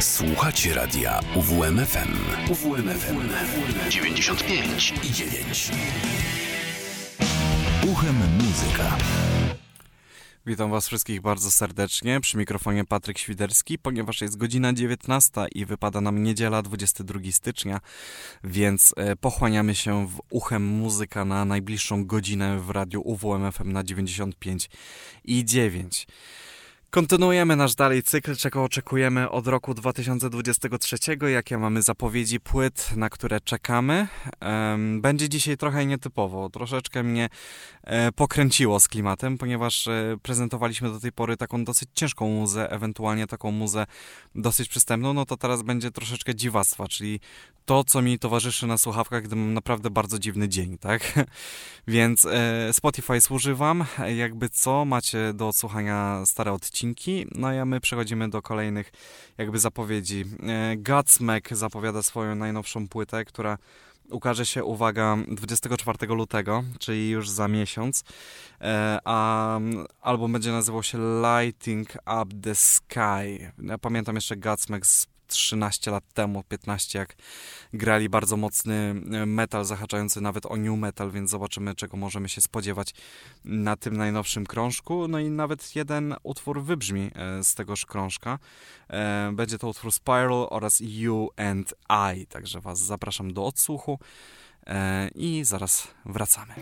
Słuchacie radia UWMFM. UWMFM 95 i 9. Uchem muzyka. Witam Was wszystkich bardzo serdecznie. Przy mikrofonie Patryk Świderski, ponieważ jest godzina 19 i wypada nam niedziela 22 stycznia, więc e, pochłaniamy się w uchem muzyka na najbliższą godzinę w radiu UWMFM na 95 i 9. Kontynuujemy nasz dalej cykl, czego oczekujemy od roku 2023, jakie mamy zapowiedzi płyt, na które czekamy. Będzie dzisiaj trochę nietypowo, troszeczkę mnie e, pokręciło z klimatem, ponieważ e, prezentowaliśmy do tej pory taką dosyć ciężką muzę, ewentualnie taką muzę dosyć przystępną, no to teraz będzie troszeczkę dziwactwa, czyli to, co mi towarzyszy na słuchawkach, gdy mam naprawdę bardzo dziwny dzień, tak? Więc e, Spotify służy wam, jakby co, macie do odsłuchania stare odcinki, no i my przechodzimy do kolejnych jakby zapowiedzi. E, Godsmack zapowiada swoją najnowszą płytę, która ukaże się, uwaga, 24 lutego, czyli już za miesiąc, e, a album będzie nazywał się Lighting Up the Sky. Ja pamiętam jeszcze Godsmack z 13 lat temu, 15, jak grali bardzo mocny e, metal, zahaczający nawet o new metal, więc zobaczymy, czego możemy się spodziewać na tym najnowszym krążku. No i nawet jeden utwór wybrzmi e, z tegoż krążka. E, będzie to utwór Spiral oraz You and I, także Was zapraszam do odsłuchu i zaraz wracamy.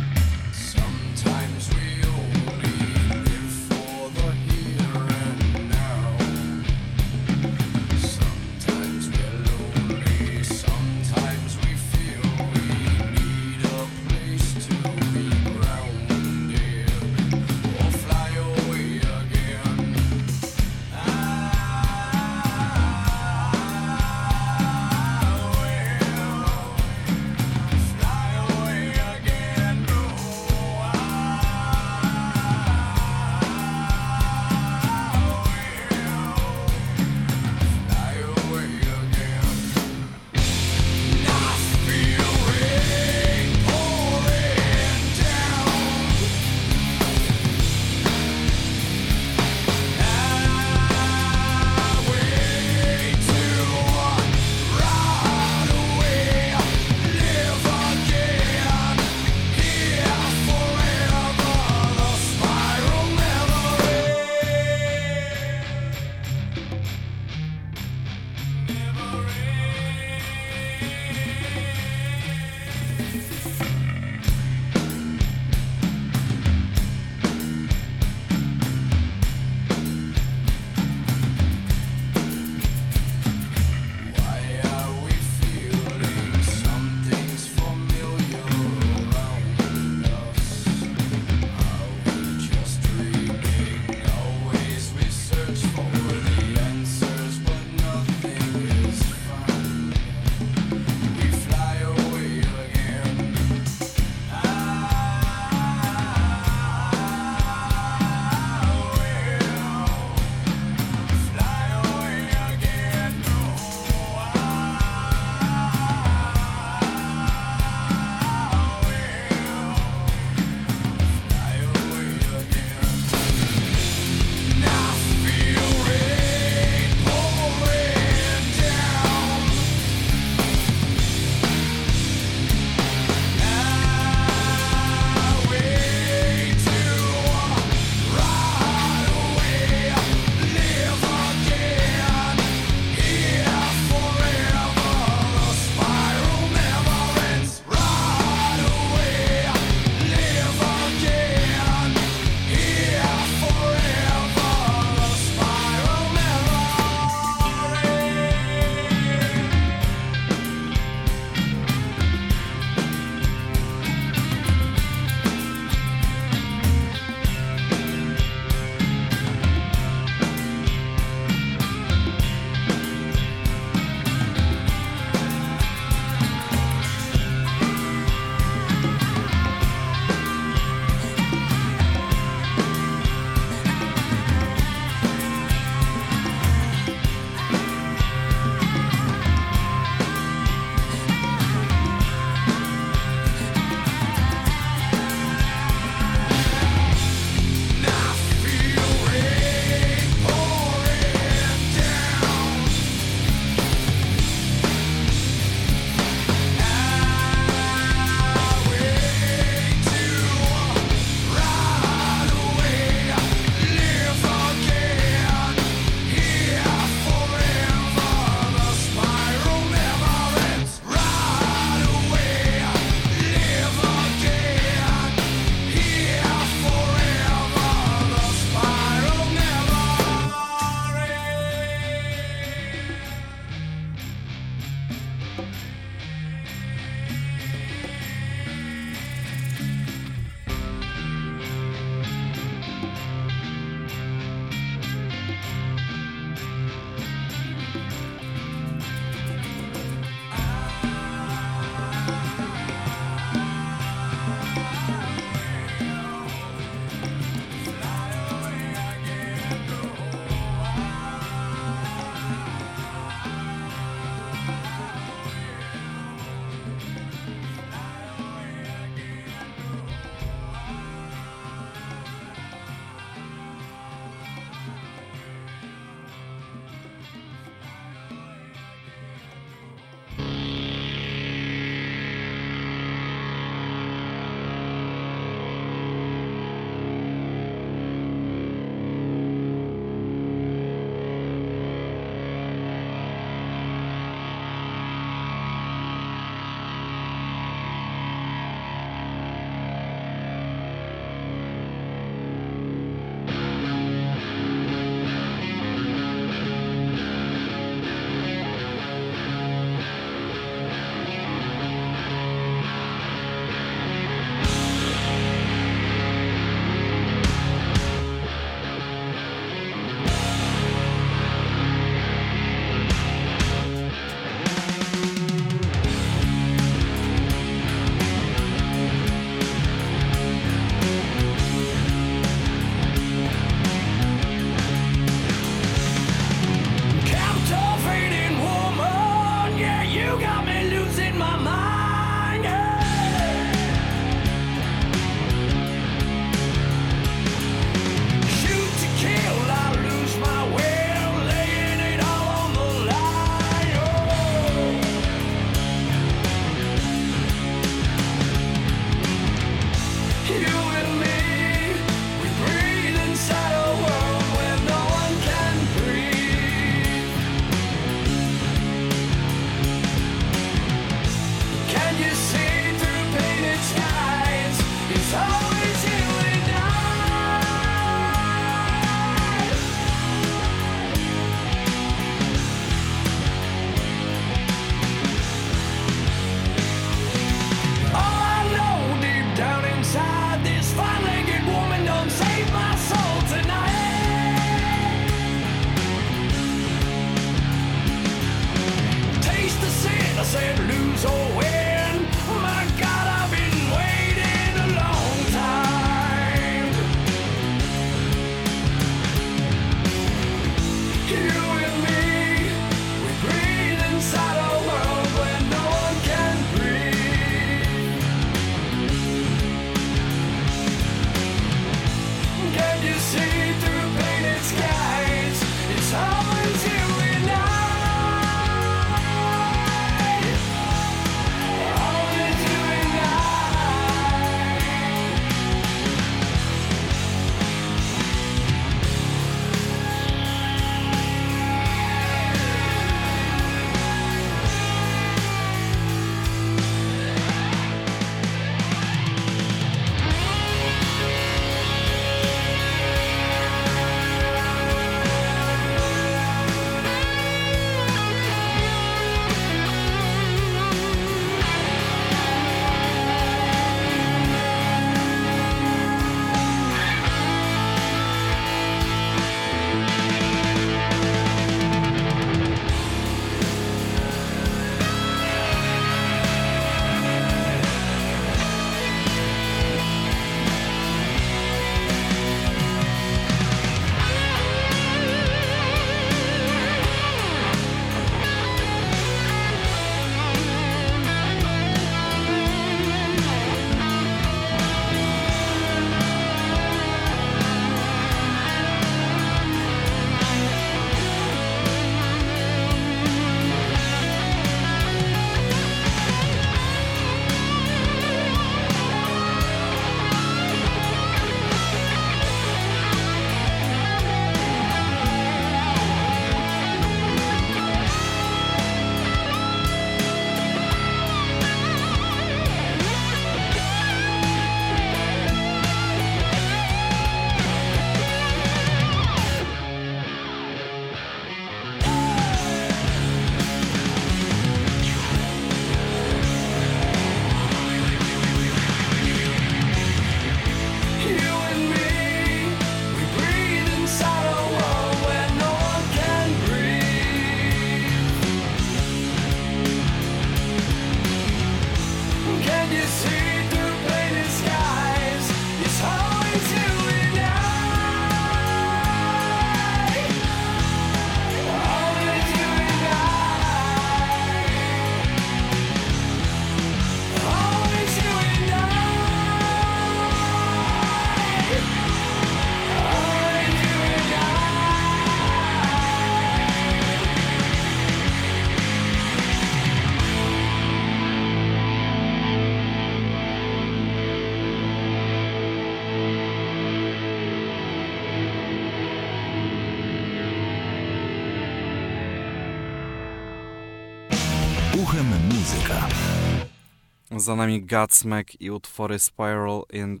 Za nami Godsmack i utwory Spiral in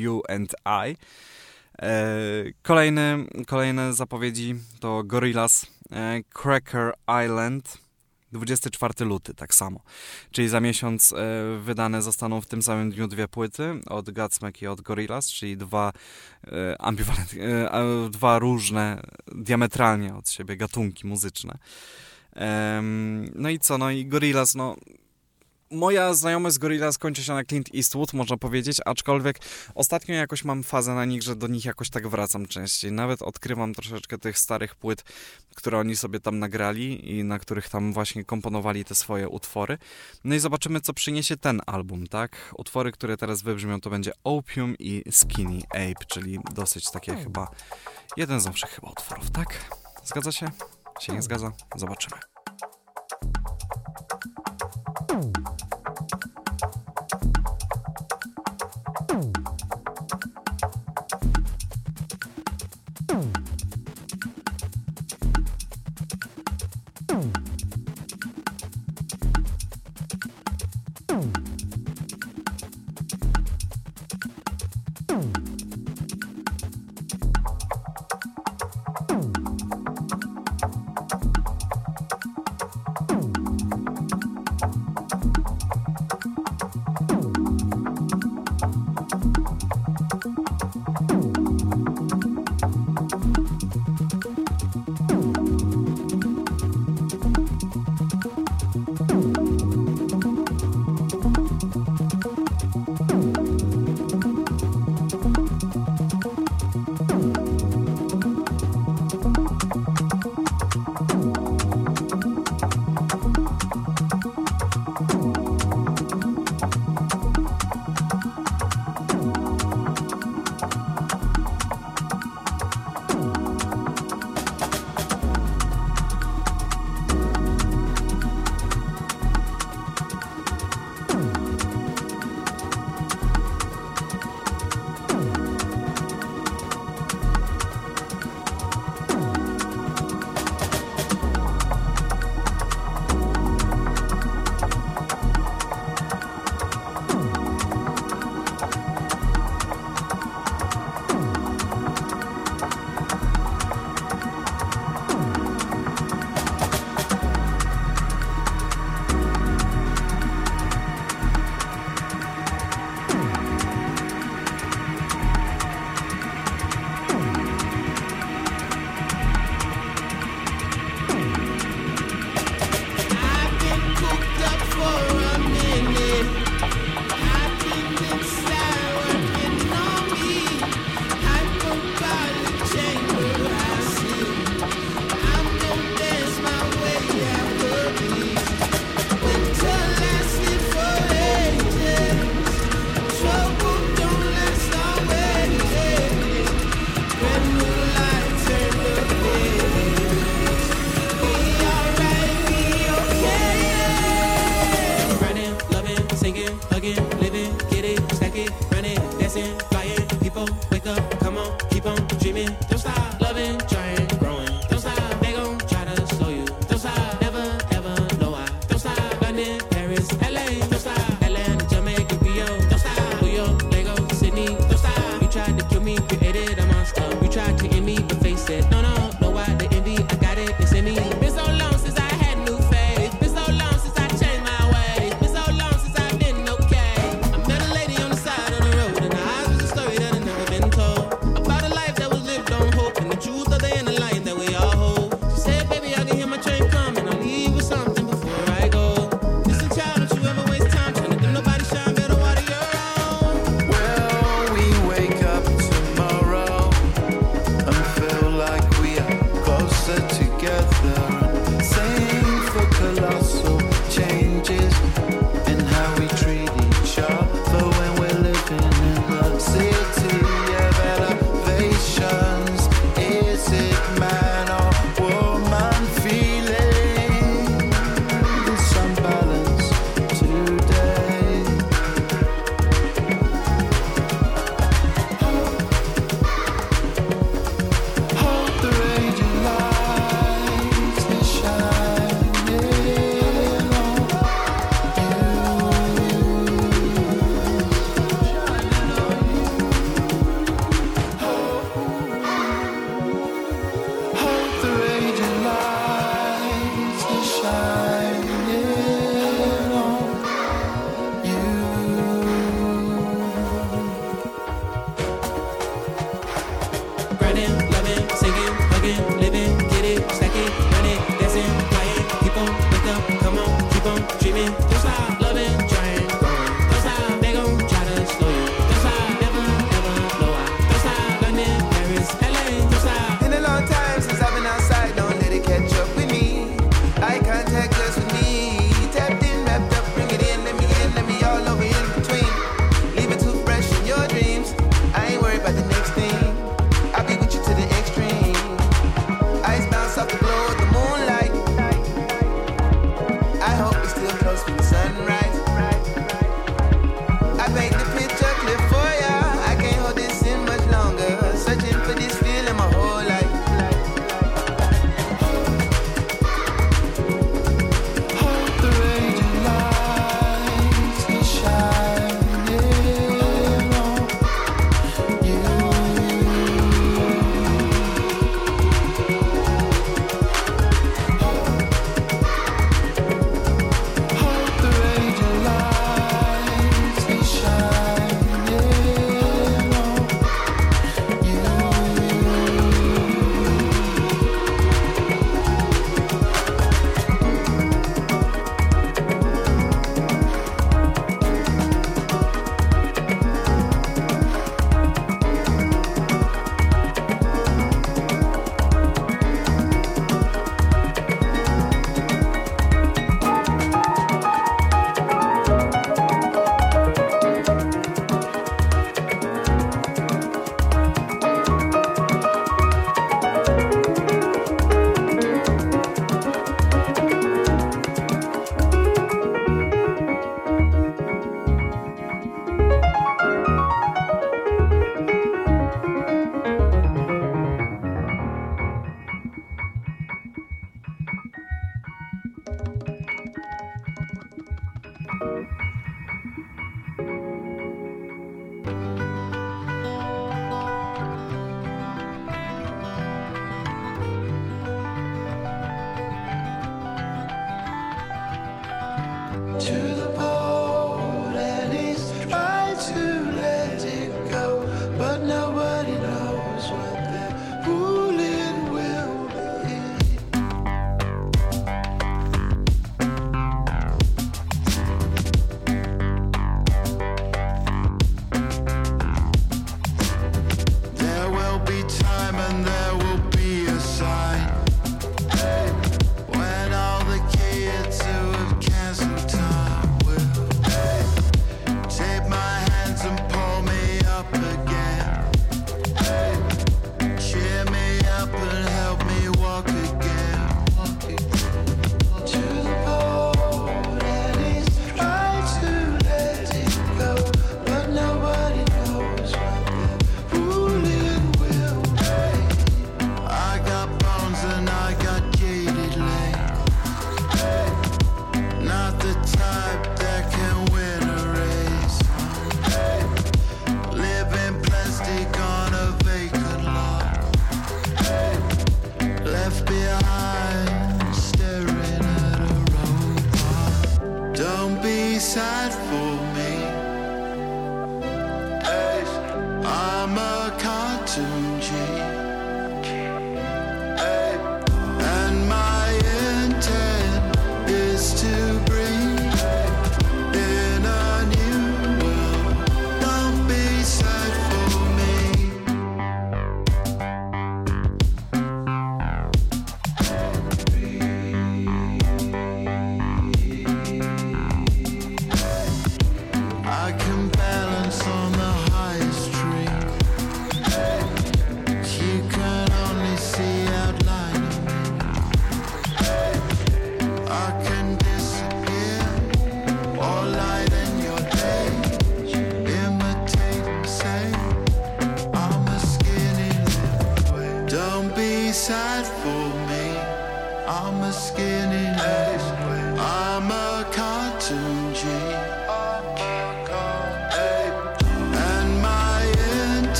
You and I. E, kolejny, kolejne zapowiedzi to Gorillaz, e, Cracker Island, 24 luty, tak samo. Czyli za miesiąc e, wydane zostaną w tym samym dniu dwie płyty od Godsmack i od Gorillaz, czyli dwa dwa różne, diametralnie od siebie gatunki muzyczne. no i co, no i Gorillaz, no moja znajomość z Gorilla skończy się na Clint Eastwood, można powiedzieć, aczkolwiek ostatnio jakoś mam fazę na nich, że do nich jakoś tak wracam częściej. Nawet odkrywam troszeczkę tych starych płyt, które oni sobie tam nagrali i na których tam właśnie komponowali te swoje utwory. No i zobaczymy, co przyniesie ten album, tak? Utwory, które teraz wybrzmią, to będzie Opium i Skinny Ape, czyli dosyć takie chyba jeden z nowszych chyba utworów, tak? Zgadza się? Się nie zgadza? Zobaczymy. Mm.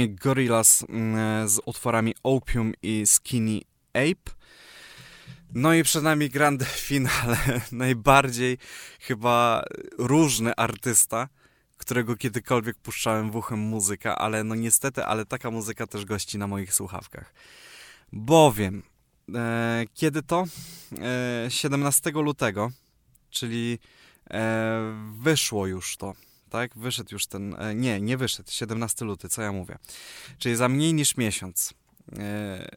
Nami Gorillaz mm, z utworami Opium i Skinny Ape. No i przed nami grand finale, najbardziej chyba różny artysta, którego kiedykolwiek puszczałem w uchem muzyka, ale no niestety, ale taka muzyka też gości na moich słuchawkach. Bowiem, e, kiedy to? E, 17 lutego, czyli e, wyszło już to, tak? Wyszedł już ten, e, nie, nie wyszedł, 17 luty, co ja mówię. Czyli za mniej niż miesiąc. E,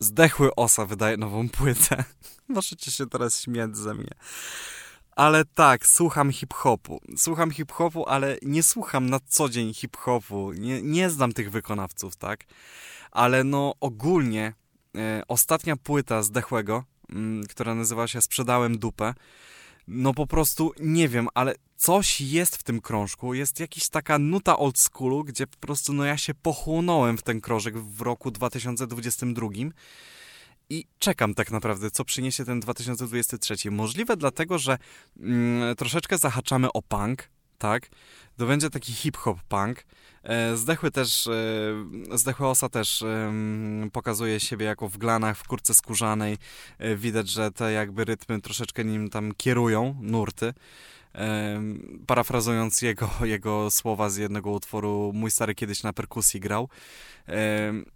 zdechły Osa wydaje nową płytę. Możecie się teraz śmiać ze mnie. Ale tak, słucham hip-hopu. Słucham hip-hopu, ale nie słucham na co dzień hip-hopu. Nie, nie znam tych wykonawców, tak? Ale no ogólnie e, ostatnia płyta zdechłego, mm, która nazywa się Sprzedałem dupę, no po prostu nie wiem, ale coś jest w tym krążku, jest jakaś taka nuta old schoolu, gdzie po prostu no ja się pochłonąłem w ten krążek w roku 2022 i czekam tak naprawdę, co przyniesie ten 2023. Możliwe dlatego, że mm, troszeczkę zahaczamy o punk, tak? To będzie taki hip-hop punk. E, zdechły też, e, zdechły osa też pokazuje siebie jako w glanach, w kurce skórzanej. E, widać, że te jakby rytmy troszeczkę nim tam kierują, nurty. Parafrazując jego, jego słowa z jednego utworu, mój stary kiedyś na perkusji grał.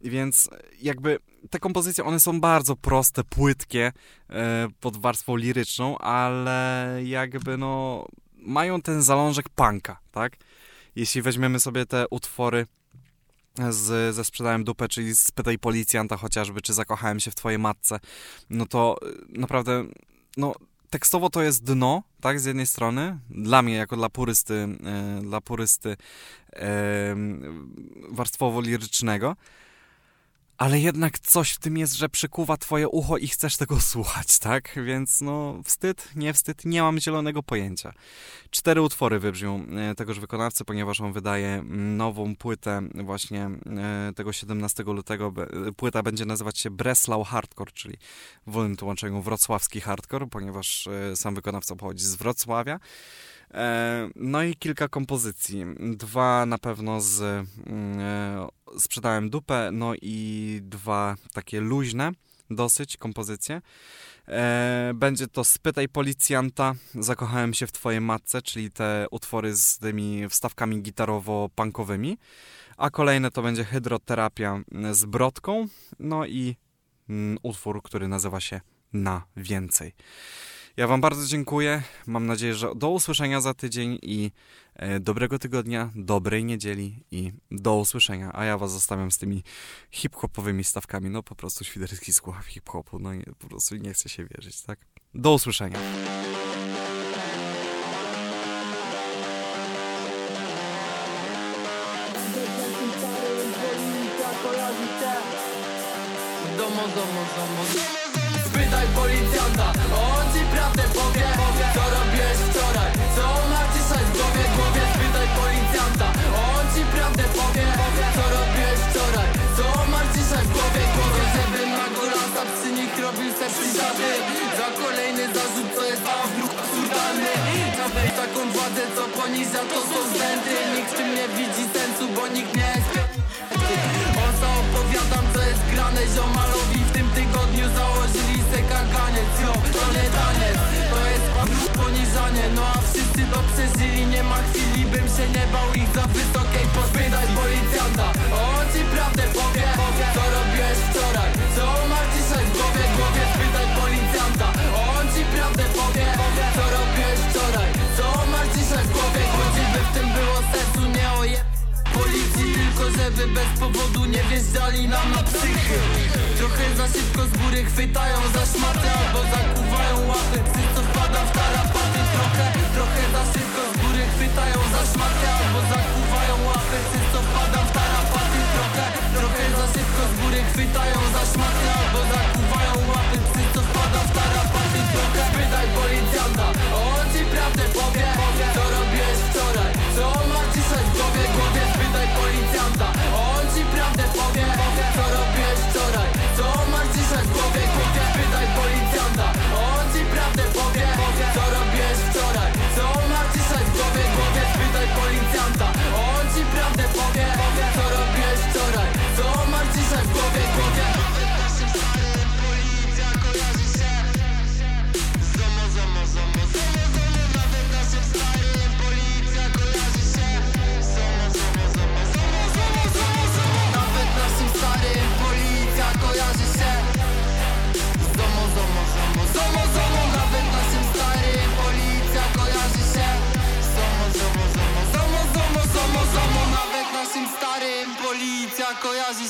Więc jakby te kompozycje, one są bardzo proste, płytkie pod warstwą liryczną, ale jakby no mają ten zalążek punka, tak? Jeśli weźmiemy sobie te utwory z, ze Sprzedałem dupę, czyli Spytaj policjanta chociażby, czy Zakochałem się w twojej matce, no to y, naprawdę, no tekstowo to jest dno, tak, z jednej strony, dla mnie, jako dla purysty, yy, dla purysty yy, warstwowo-lirycznego, ale jednak coś w tym jest, że przykuwa twoje ucho i chcesz tego słuchać, tak? Więc no, wstyd, nie wstyd, nie mam zielonego pojęcia. Cztery utwory wybrzmią e, tegoż wykonawcy, ponieważ on wydaje nową płytę właśnie e, tego 17 lutego. Płyta będzie nazywać się Breslau Hardcore, czyli w wolnym tłumaczeniu wrocławski hardcore, ponieważ e, sam wykonawca pochodzi z Wrocławia. E, no i kilka kompozycji. Dwa na pewno z mm, e, Sprzedałem dupę, no i dwa takie luźne dosyć kompozycje. E, będzie to Spytaj policjanta, Zakochałem się w twojej matce, czyli te utwory z tymi wstawkami gitarowo-punkowymi. A kolejne to będzie Hydroterapia z Brodką, no i mm, utwór, który nazywa się Na więcej. Ja Wam bardzo dziękuję. Mam nadzieję, że do usłyszenia za tydzień i e, dobrego tygodnia, dobrej niedzieli i do usłyszenia. A ja Was zostawiam z tymi hip-hopowymi stawkami. No po prostu świderski skład hip-hopu. No i po prostu nie chcę się wierzyć, tak? Do usłyszenia. Domo, domo, domo, policjanta, Za kolejny zarzut, co jest absurdalny Miałeś taką władzę, co poniża, to są względy Nikt w tym nie widzi sensu, bo nikt nie jest On opowiadam, co jest grane ziomalowi. W tym tygodniu założyli se kaganiec Jo, to nie taniec, to jest poniżanie No a wszyscy to przeżyli, nie ma chwili bym się nie bał ich za wysokiej Pospytaj policjanta, on ci prawdę powie Co robiłeś wczoraj, co masz dzisiaj w głowie Głowie spytaj policjanta, on ci prawdę powie Co robiłeś wczoraj, co masz dzisiaj w głowie? Choćby w tym było sensu, nie oje policji. Tylko żeby bez powodu nie wjeżdżali nam na psychy Trochę za szybko z góry chwytają za szmatę Albo zakuwają łapy, psy co wpada w tarapaty. Trochę, trochę za szybko z góry chwytają za szmatę Albo zakuwają łapy, psy co wpada w tarapaty. Trochę, trochę za szybko z góry chwytają za szmatę Albo zakuwają łapy, koyaz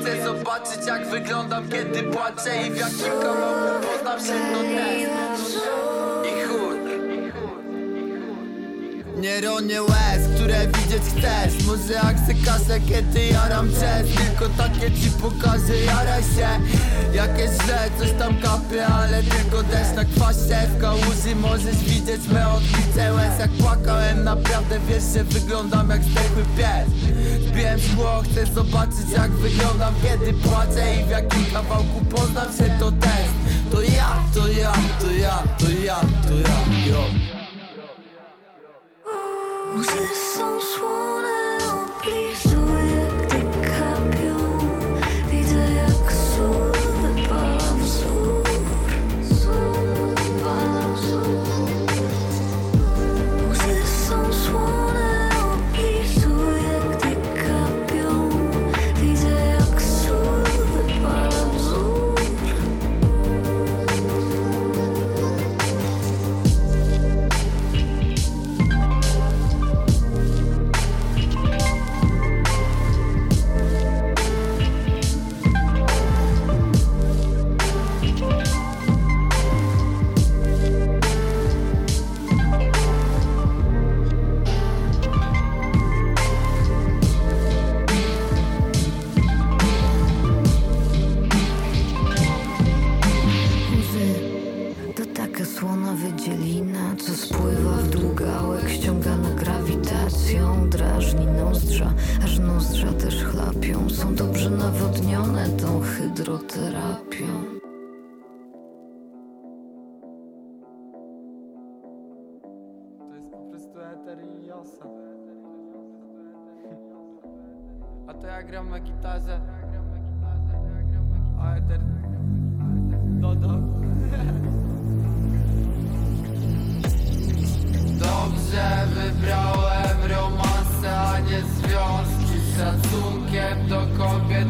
chcę zobaczyć jak wyglądam kiedy płaczę i w jakim kawałku poznam się Nie ronię łez, które widzieć chcesz. Może akcję kasę, kiedy jaram przez Tylko takie ci pokażę, jaraj się. Jakie źle, coś tam kapie, ale tylko deszcz na kwasie W kałuży możesz widzieć me odbicie łez. Jak płakałem, naprawdę wiesz, że wyglądam jak zdechły pies. Zbiłem szkło, chcę zobaczyć jak wyglądam Kiedy płaczę. I w jakim kawałku poznam się to test. To ja, to ja, to ja, to ja, to ja, yo. roses sans soin. gram gitarze. Dobrze wybrałem romanse, a nie związki. Z szacunkiem do kobiet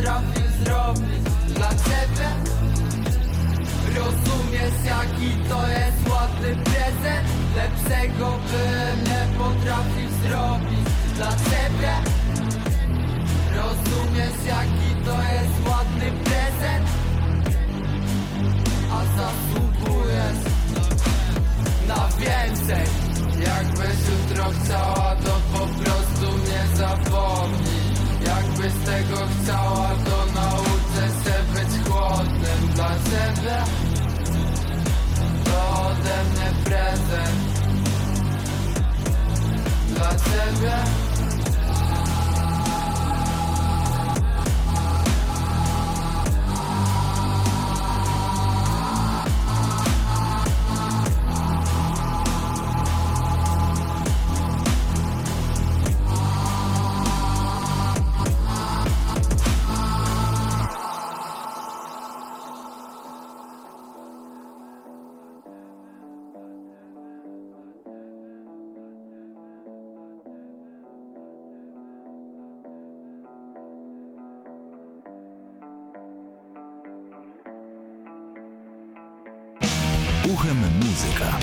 nie potrafił zrobić dla ciebie. Rozumiesz jaki to jest ładny prezent? Lepszego bym nie potrafił zrobić dla ciebie. Rozumiesz jaki to jest ładny prezent? A zasługujesz na więcej. Jakbyś jutro chciała to po prostu mnie zapomnij. Jakbyś tego chciała prezent Dla ciebie Uchem muzyka.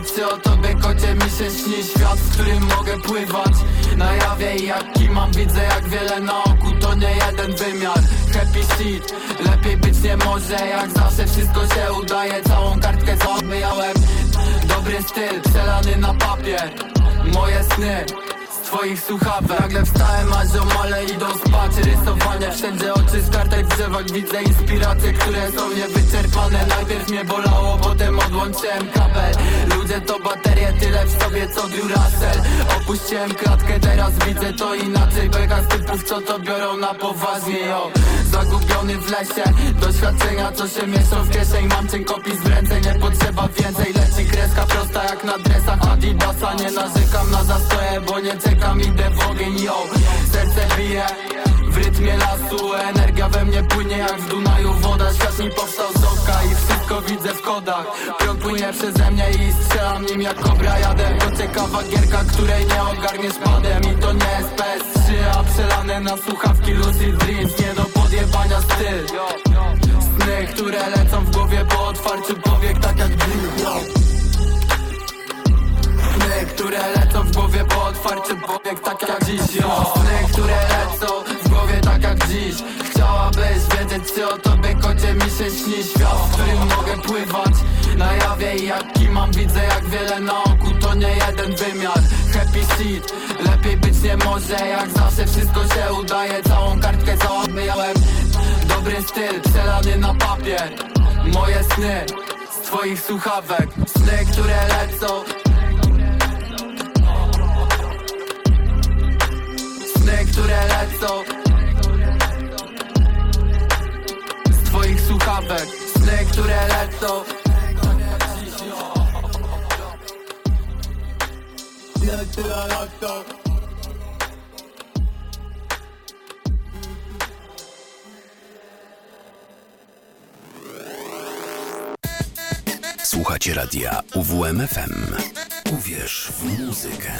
Czy o tobie kocie mi się śni. Świat, w którym mogę pływać. Na jawie I jaki mam widzę jak wiele na oku. To nie jeden wymiar. Happy shit, lepiej być nie może Jak zawsze wszystko się udaje. Całą kartkę zaobejałem Dobry styl, przelany na papier. Moje sny twoich słuchawek. Nagle wstałem, a ziomale idą spać. Rysowanie wszędzie oczy z kartek w drzewach Widzę inspiracje, które są niewyczerpane. Najpierw mnie bolało, potem odłączyłem kabel. Ludzie to baterie, tyle w sobie co Duracell. Opuściłem klatkę, teraz widzę to inaczej. Beka z typów, co to biorą na poważnie yo. Zagubiony w lesie, doświadczenia co się mieszczą w kieszeń. Mam cienkopis w ręce, nie potrzeba więcej. Leci kreska prosta jak na dresach Adidasa. Nie narzekam na zastoje, bo nie czekam, idę w ogień yo. Serce bije w rytmie lasu. Energia we mnie płynie jak w Dunaju. Woda Świat mi powstał z oka i wszystko widzę w kodach. Pion płynie przeze mnie i strzelam nim jak kobra. Jadę to ciekawa gierka, której nie ogarniesz padem. I to nie jest PS3, a przelane na słuchawki Lucid Dreams. Nie do podjebania styl. Sny, które lecą w głowie po otwarciu powiek tak jak drill które lecą w głowie po otwarciu powiek tak jak dziś. Sny, które lecą w głowie tak jak dziś. Chciałabyś wiedzieć czy o tobie kocie mi się śni. Świat, w którym mogę pływać na jawie I jaki mam widzę jak wiele na oku To nie jeden wymiar. Happy shit, lepiej być nie może Jak zawsze wszystko się udaje. Całą kartkę załamyjałem Dobry styl, przelany na papier. Moje sny z twoich słuchawek. Sny, które lecą które lecą Z twoich słuchawek Sny, które lecą Słuchacie radia UWMFM. Uwierz w muzykę.